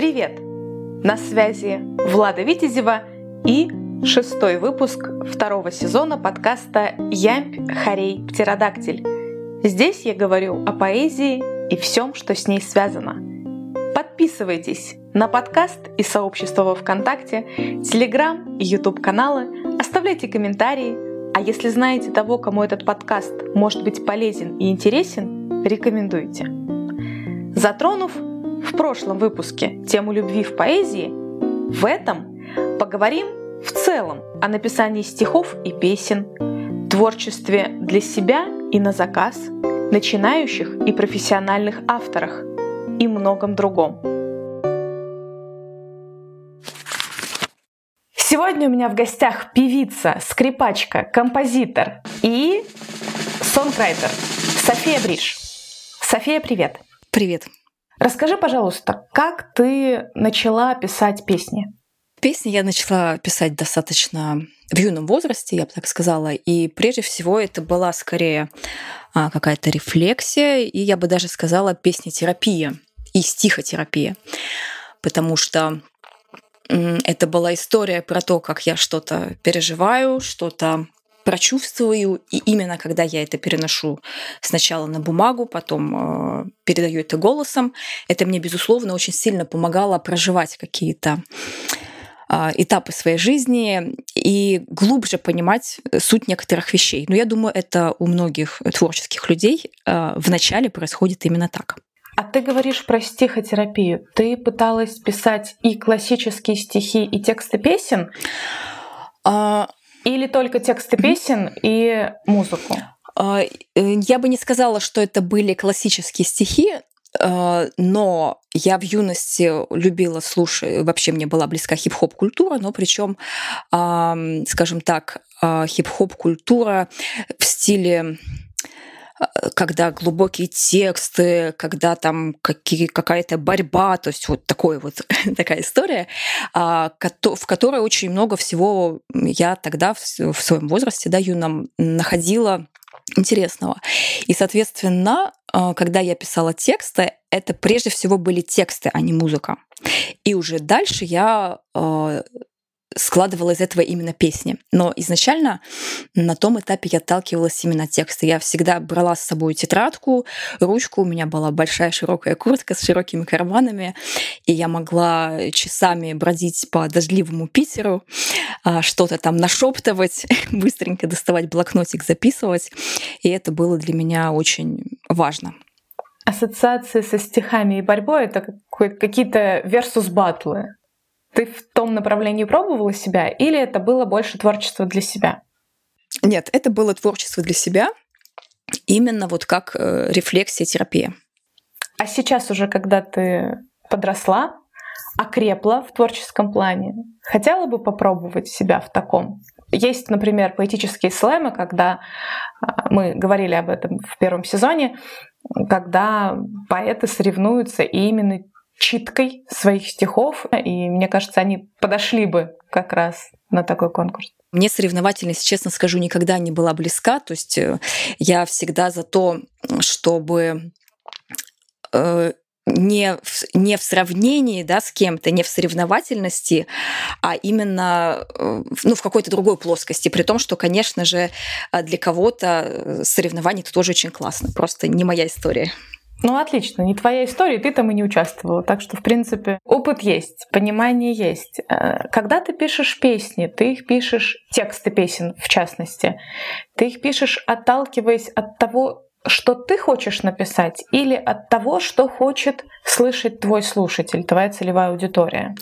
Привет! На связи Влада Витязева и шестой выпуск второго сезона подкаста «Ямпь, хорей, птеродактиль». Здесь я говорю о поэзии и всем, что с ней связано. Подписывайтесь на подкаст и сообщество во Вконтакте, Телеграм и Ютуб каналы, оставляйте комментарии, а если знаете того, кому этот подкаст может быть полезен и интересен, рекомендуйте. Затронув в прошлом выпуске тему любви в поэзии, в этом поговорим в целом о написании стихов и песен, творчестве для себя и на заказ, начинающих и профессиональных авторах и многом другом. Сегодня у меня в гостях певица, скрипачка, композитор и сонграйтер София Бриш. София, привет! Привет! Расскажи, пожалуйста, как ты начала писать песни? Песни я начала писать достаточно в юном возрасте, я бы так сказала. И прежде всего это была скорее а, какая-то рефлексия, и я бы даже сказала песня-терапия и стихотерапия. Потому что это была история про то, как я что-то переживаю, что-то прочувствую, и именно когда я это переношу сначала на бумагу, потом э, передаю это голосом, это мне, безусловно, очень сильно помогало проживать какие-то э, этапы своей жизни и глубже понимать суть некоторых вещей. Но я думаю, это у многих творческих людей э, вначале происходит именно так. А ты говоришь про стихотерапию. Ты пыталась писать и классические стихи, и тексты песен? А, или только тексты песен и музыку? А, э, я бы не сказала, что это были классические стихи, а, но я в юности любила слушать, вообще мне была близка хип-хоп культура, но причем, скажем так, а, хип-хоп культура в стиле когда глубокие тексты, когда там какие, какая-то борьба, то есть вот такой вот такая история, а, в которой очень много всего я тогда в своем возрасте, да, юном, находила интересного. И, соответственно, а, когда я писала тексты, это прежде всего были тексты, а не музыка. И уже дальше я а, складывала из этого именно песни. Но изначально на том этапе я отталкивалась именно от текста. Я всегда брала с собой тетрадку, ручку, у меня была большая широкая куртка с широкими карманами, и я могла часами бродить по дождливому Питеру, а, что-то там нашептывать, быстренько доставать блокнотик, записывать. И это было для меня очень важно. Ассоциации со стихами и борьбой — это какие-то версус-батлы. Ты в том направлении пробовала себя или это было больше творчество для себя? Нет, это было творчество для себя, именно вот как э, рефлексия, терапия. А сейчас уже, когда ты подросла, окрепла в творческом плане, хотела бы попробовать себя в таком? Есть, например, поэтические слэмы, когда а, мы говорили об этом в первом сезоне, когда поэты соревнуются и именно читкой своих стихов, и мне кажется, они подошли бы как раз на такой конкурс. Мне соревновательность, честно скажу, никогда не была близка. То есть э, я всегда за то, чтобы э, не в, не в сравнении да, с кем-то, не в соревновательности, а именно э, ну, в какой-то другой плоскости. При том, что, конечно же, для кого-то соревнование это тоже очень классно. Просто не моя история. Ну, отлично, не твоя история, ты там и не участвовала. Так что, в принципе, опыт есть, понимание есть. Э, когда ты пишешь песни, ты их пишешь, тексты песен в частности, ты их пишешь, отталкиваясь от того, что ты хочешь написать, или от того, что хочет слышать твой слушатель, твоя целевая аудитория?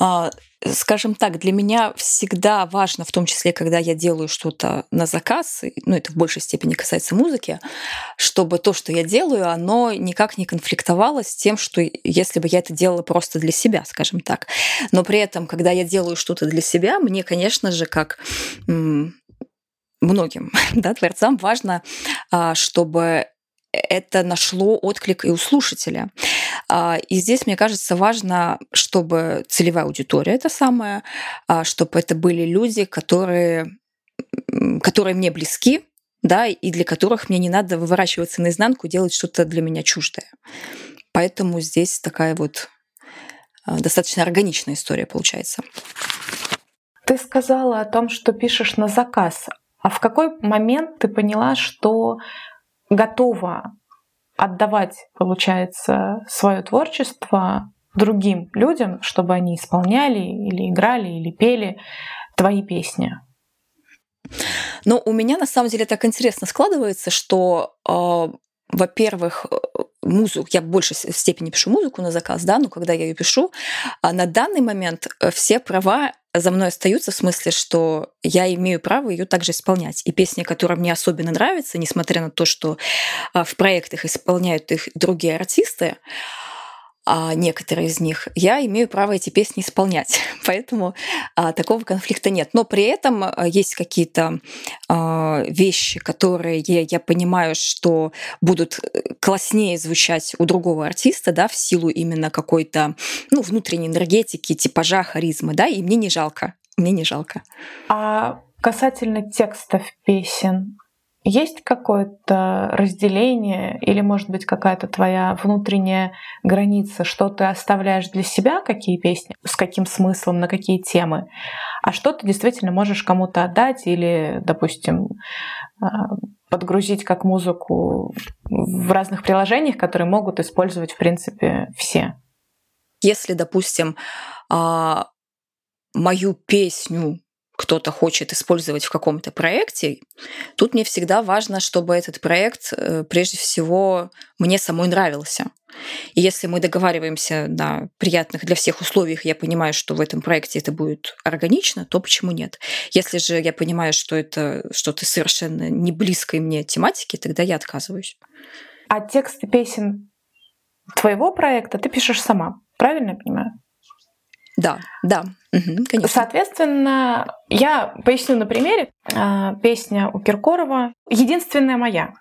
А, скажем так, для меня всегда важно, в том числе, когда я делаю что-то на заказ, ну это в большей степени касается музыки, чтобы то, что я делаю, оно никак не конфликтовало с тем, что если бы я это делала просто для себя, скажем так. Но при этом, когда я делаю что-то для себя, мне, конечно же, как многим да, творцам важно, а, чтобы это нашло отклик и у слушателя. А, и здесь, мне кажется, важно, чтобы целевая аудитория это самое, а, чтобы это были люди, которые, которые мне близки, да, и для которых мне не надо выворачиваться наизнанку, делать что-то для меня чуждое. Поэтому здесь такая вот достаточно органичная история получается. Ты сказала о том, что пишешь на заказ. А в какой момент ты поняла, что готова отдавать, получается, свое творчество другим людям, чтобы они исполняли или играли или пели твои песни? Ну, у меня на самом деле так интересно складывается, что, э, во-первых, музыку, я в большей степени пишу музыку на заказ, да, но когда я ее пишу, а на данный момент э, все права за мной остаются в смысле, что я имею право ее также исполнять. И песни, которые мне особенно нравятся, несмотря на то, что а, в проектах исполняют их другие артисты, а некоторые из них, я имею право эти песни исполнять. Поэтому а, такого конфликта нет. Но при этом а, есть какие-то а, вещи, которые я, я понимаю, что будут э, класснее звучать у другого артиста, да, в силу именно какой-то ну, внутренней энергетики, типажа, харизмы, да, и мне не жалко. Мне не жалко. А касательно текстов песен, есть какое-то разделение или, может быть, какая-то твоя внутренняя граница, что ты оставляешь для себя, какие песни, с каким смыслом, на какие темы, а что ты действительно можешь кому-то отдать или, допустим, а, подгрузить как музыку в разных приложениях, которые могут использовать, в принципе, все. Если, допустим, а, мою песню кто-то хочет использовать в каком-то проекте, тут мне всегда важно, чтобы этот проект э, прежде всего мне самой нравился. И если мы договариваемся на приятных для всех условиях, я понимаю, что в этом проекте это будет органично, то почему нет? Если же я понимаю, что это что-то совершенно не близкой мне тематики, тогда я отказываюсь. А тексты песен твоего проекта ты пишешь сама, правильно я понимаю? Да, да, угу, конечно. Соответственно, я поясню на примере. А, песня у Киркорова «Единственная моя».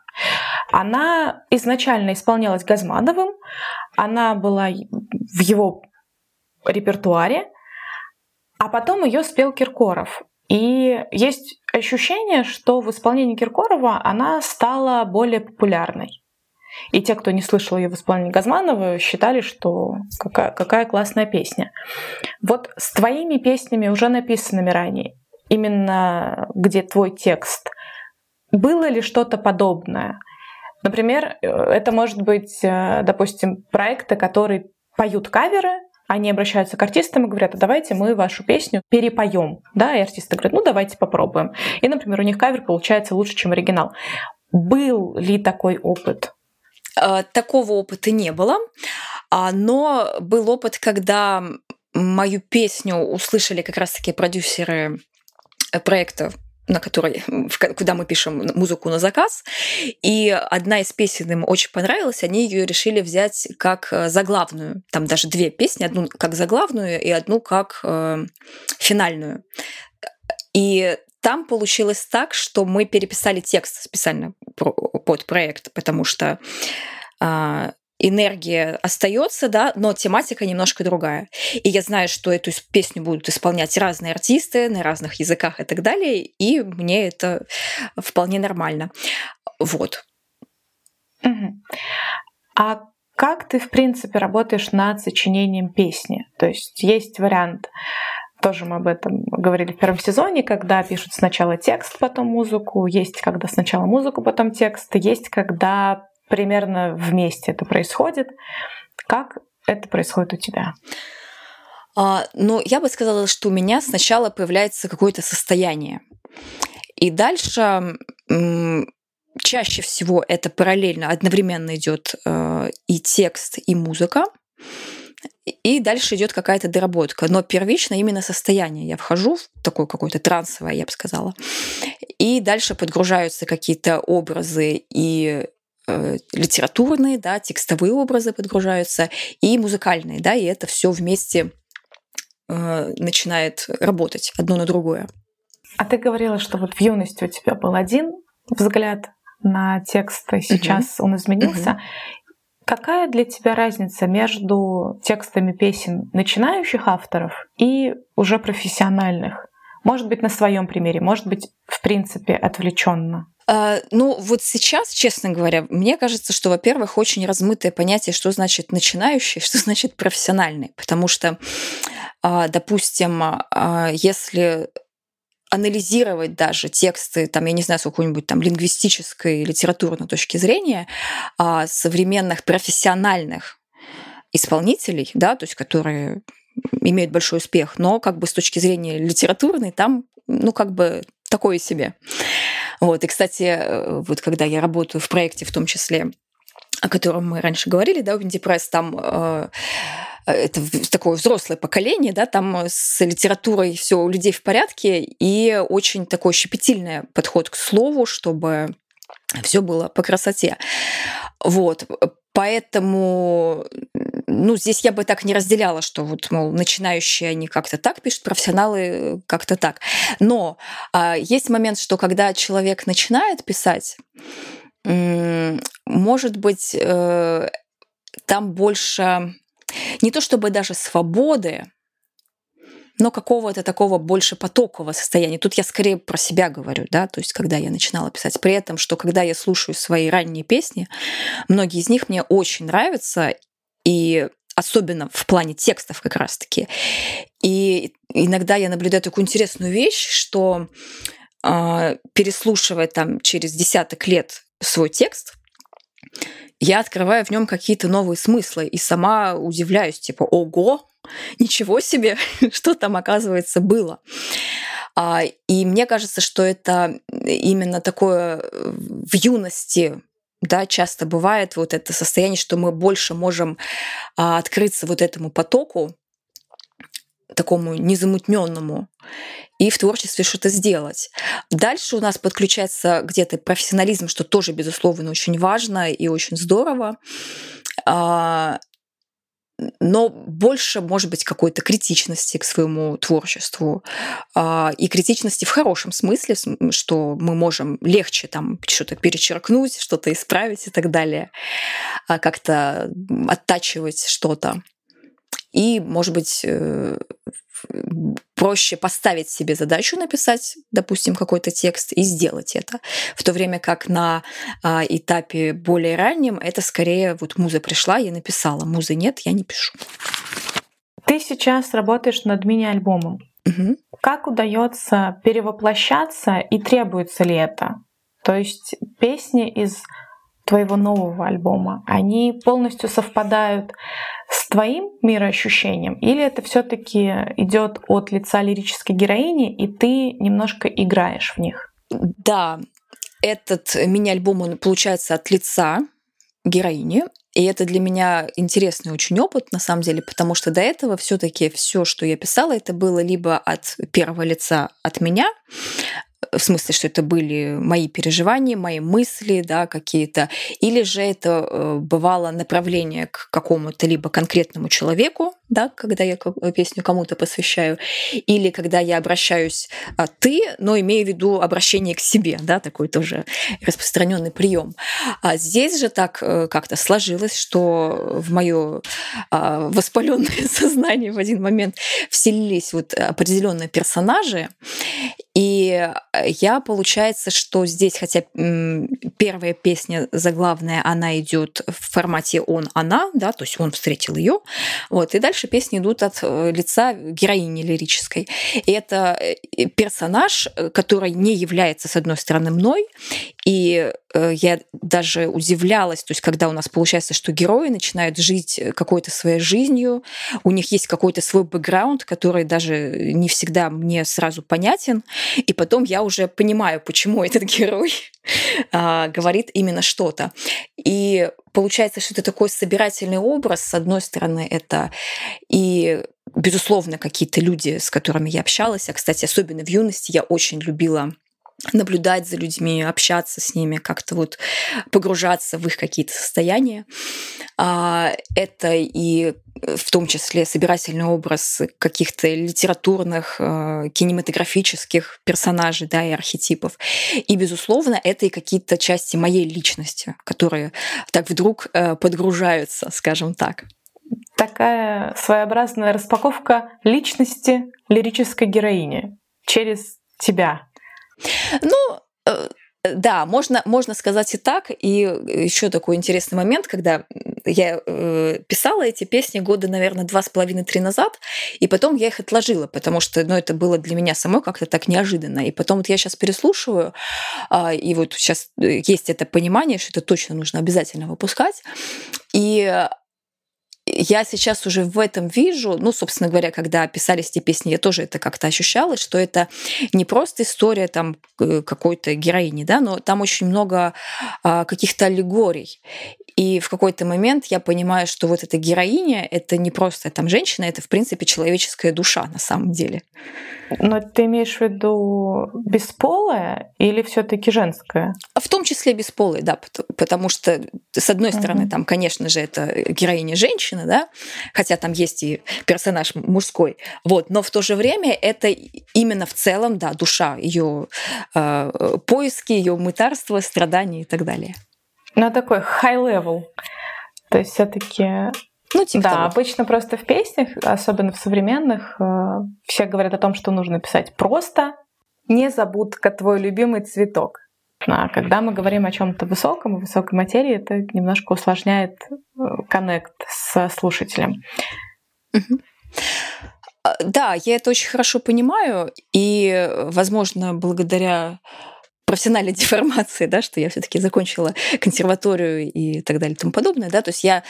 Она изначально исполнялась Газмановым, она была в его репертуаре, а потом ее спел Киркоров. И есть ощущение, что в исполнении Киркорова она стала более популярной. И те, кто не слышал ее в исполнении Газманова, считали, что какая, какая классная песня. Вот с твоими песнями, уже написанными ранее, именно где твой текст, было ли что-то подобное? Например, это может быть, э, допустим, проекты, которые поют каверы, они обращаются к артистам и говорят, а давайте мы вашу песню перепоем. Да, и артисты говорят, ну давайте попробуем. И, например, у них кавер получается лучше, чем оригинал. Был ли такой опыт? Э, такого опыта не было, а, но был опыт, когда мою песню услышали как раз-таки продюсеры э, проекта на который, куда мы пишем музыку на заказ. И одна из песен им очень понравилась, они ее решили взять как э, заглавную. Там даже две песни, одну как заглавную и одну как э, финальную. И там получилось так, что мы переписали текст специально под проект, потому что а, энергия остается, да, но тематика немножко другая. И я знаю, что эту песню будут исполнять разные артисты на разных языках и так далее, и мне это вполне нормально. Вот. А как ты, в принципе, работаешь над сочинением песни? То есть есть вариант тоже мы об этом говорили в первом сезоне, когда пишут сначала текст, потом музыку, есть когда сначала музыку, потом текст, есть когда примерно вместе это происходит. Как это происходит у тебя? А, ну, я бы сказала, что у меня сначала появляется какое-то состояние. И дальше чаще всего это параллельно, одновременно идет э, и текст, и музыка. И дальше идет какая-то доработка. Но первично именно состояние. Я вхожу в такое какое-то трансовое, я бы сказала. И дальше подгружаются какие-то образы и э, литературные, да, текстовые образы подгружаются, и музыкальные, да, и это все вместе э, начинает работать одно на другое. А ты говорила, что вот в юности у тебя был один взгляд на текст, и сейчас uh-huh. он изменился. Uh-huh. Какая для тебя разница между текстами песен начинающих авторов и уже профессиональных? Может быть, на своем примере, может быть, в принципе, отвлеченно. А, ну, вот сейчас, честно говоря, мне кажется, что, во-первых, очень размытое понятие, что значит начинающий, что значит профессиональный. Потому что, а, допустим, а, если анализировать даже тексты, там, я не знаю, с какой-нибудь там лингвистической, литературной точки зрения современных профессиональных исполнителей, да, то есть которые имеют большой успех, но как бы с точки зрения литературной там, ну, как бы такое себе. Вот. И, кстати, э, вот когда я работаю в проекте, в том числе, о котором мы раньше говорили, да, у Пресс, там э, это такое взрослое поколение, да, там с литературой все у людей в порядке, и очень такой щепетильный подход к слову, чтобы все было по красоте. Вот. Поэтому ну, здесь я бы так не разделяла, что вот, мол, начинающие они как-то так пишут, профессионалы э, как-то так. Но а, есть момент, что когда человек начинает писать, может быть, э, там больше не то чтобы даже свободы, но какого-то такого больше потокового состояния. Тут я скорее про себя говорю, да, то есть когда я начинала писать. При этом, что когда я слушаю свои ранние песни, многие из них мне очень нравятся, и особенно в плане текстов как раз-таки. И иногда я наблюдаю такую интересную вещь, что э, переслушивая там через десяток лет свой текст, я открываю в нем какие-то новые смыслы и сама удивляюсь, типа, ого, ничего себе, что там, оказывается, было. А, и мне кажется, что это именно такое в юности да, часто бывает вот это состояние, что мы больше можем а, открыться вот этому потоку, такому незамутненному, и в творчестве что-то сделать. Дальше у нас подключается где-то профессионализм, что тоже, безусловно, очень важно и очень здорово. А, но больше, может быть, какой-то критичности к своему творчеству. А, и критичности в хорошем смысле, что мы можем легче там что-то перечеркнуть, что-то исправить и так далее, а как-то оттачивать что-то. И, может быть, э, проще поставить себе задачу написать, допустим, какой-то текст и сделать это. В то время как на а, этапе более раннем это скорее вот муза пришла, я написала, музы нет, я не пишу. Ты сейчас работаешь над мини-альбомом. Угу. Как удается перевоплощаться и требуется ли это? То есть песни из твоего нового альбома, они полностью совпадают с твоим мироощущением, или это все-таки идет от лица лирической героини, и ты немножко играешь в них? Да, этот мини-альбом, он получается от лица героини. И это для меня интересный очень опыт, на самом деле, потому что до этого все-таки все, что я писала, это было либо от первого лица от меня, в смысле, что это были мои переживания, мои мысли, да, какие-то, или же это э, бывало направление к какому-то либо конкретному человеку, да, когда я песню кому-то посвящаю, или когда я обращаюсь а, ты, но имею в виду обращение к себе, да, такой тоже распространенный прием. А здесь же так э, как-то сложилось, что в мое а, воспаленное сознание в один момент вселились вот определенные персонажи, и я, получается, что здесь, хотя первая песня заглавная, она идет в формате он, она, да, то есть он встретил ее, вот, и дальше песни идут от э, лица героини лирической. И это э, персонаж, э, который не является, с одной стороны, мной, и я даже удивлялась, то есть когда у нас получается, что герои начинают жить какой-то своей жизнью, у них есть какой-то свой бэкграунд, который даже не всегда мне сразу понятен, и потом я уже понимаю, почему этот герой говорит именно что-то. И получается, что это такой собирательный образ. С одной стороны, это и безусловно, какие-то люди, с которыми я общалась. А, кстати, особенно в юности я очень любила наблюдать за людьми, общаться с ними, как-то вот погружаться в их какие-то состояния. А, это и в том числе собирательный образ каких-то литературных, э, кинематографических персонажей да, и архетипов. И, безусловно, это и какие-то части моей личности, которые так вдруг э, подгружаются, скажем так. Такая своеобразная распаковка личности лирической героини через тебя. Ну, э, Да, можно, можно сказать и так. И еще такой интересный момент, когда я э, писала эти песни года, наверное, два с половиной-три назад, и потом я их отложила, потому что ну, это было для меня самой как-то так неожиданно. И потом вот я сейчас переслушиваю, э, и вот сейчас есть это понимание, что это точно нужно обязательно выпускать. И я сейчас уже в этом вижу, ну, собственно говоря, когда писались эти песни, я тоже это как-то ощущала, что это не просто история там э, какой-то героини, да, но там очень много а, каких-то аллегорий. И в какой-то момент я понимаю, что вот эта героиня — это не просто там женщина, это, в принципе, человеческая душа на самом деле. Но ты имеешь в виду бесполая или все таки женская? В том числе бесполая, да, потому что, с одной стороны, там, конечно же, это героиня женщина, да, хотя там есть и персонаж мужской, вот, но в то же время это именно в целом, да, душа, ее э, поиски, ее мытарство, страдания и так далее. Ну, такой high level. То есть все-таки ну, типа да, того. обычно просто в песнях, особенно в современных, э, все говорят о том, что нужно писать просто «Не забудка твой любимый цветок». А когда мы говорим о чем-то высоком, высокой материи, это немножко усложняет э, коннект с слушателем. А, да, я это очень хорошо понимаю, и, возможно, благодаря профессиональной деформации, да, что я все-таки закончила консерваторию и так далее и тому подобное, да, то есть я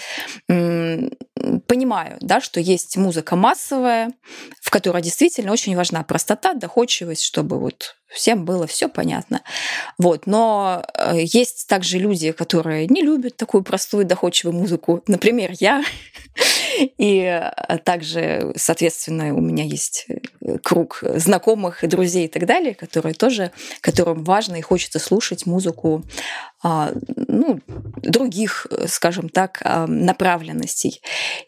понимаю, да, что есть музыка массовая, в которой действительно очень важна простота, доходчивость, чтобы вот всем было все понятно. Вот. Но э, есть также люди, которые не любят такую простую доходчивую музыку. Например, я. И э, также, соответственно, у меня есть э, круг знакомых, друзей и так далее, которые тоже, которым важно и хочется слушать музыку а, ну, других, скажем так, а, направленностей.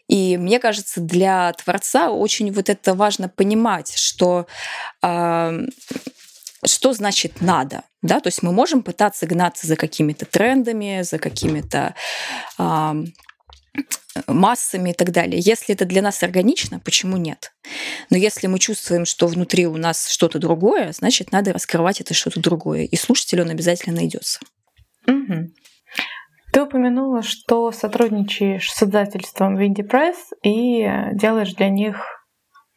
И мне кажется, для творца очень вот это важно понимать, что а, что значит надо, да, то есть мы можем пытаться гнаться за какими-то трендами, за какими-то э, массами и так далее. Если это для нас органично, почему нет? Но если мы чувствуем, что внутри у нас что-то другое, значит, надо раскрывать это что-то другое, и слушатель он обязательно найдется. Угу. Ты упомянула, что сотрудничаешь с издательством Винди Пресс и делаешь для них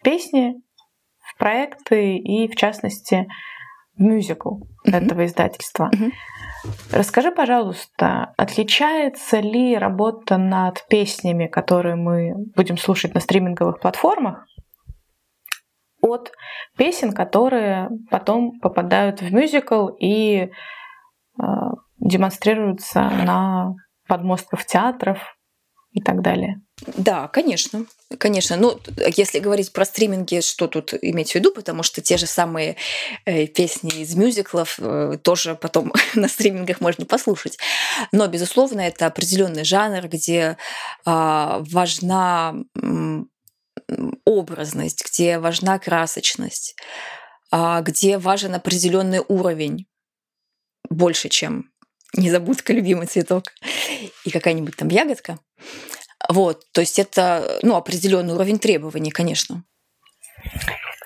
песни, проекты и, в частности, мюзикл mm-hmm. этого издательства. Mm-hmm. Расскажи, пожалуйста, отличается ли работа над песнями, которые мы будем слушать на стриминговых платформах, от песен, которые потом попадают в мюзикл и э, демонстрируются на подмостках театров и так далее? Да, конечно. Конечно. Ну, если говорить про стриминги, что тут иметь в виду, потому что те же самые э, песни из мюзиклов э, тоже потом на стримингах можно послушать. Но, безусловно, это определенный жанр, где э, важна образность, где важна красочность, э, где важен определенный уровень больше, чем незабудка, любимый цветок и какая-нибудь там ягодка. Вот, то есть это ну, определенный уровень требований, конечно.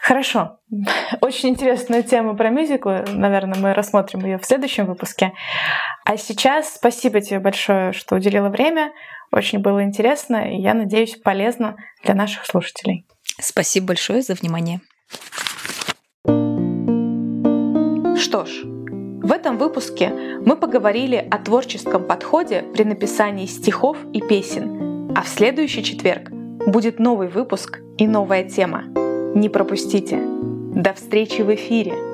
Хорошо. Очень интересная тема про мюзиклы. Наверное, мы рассмотрим ее в следующем выпуске. А сейчас спасибо тебе большое, что уделила время. Очень было интересно и, я надеюсь, полезно для наших слушателей. Спасибо большое за внимание. Что ж, в этом выпуске мы поговорили о творческом подходе при написании стихов и песен – а в следующий четверг будет новый выпуск и новая тема. Не пропустите. До встречи в эфире!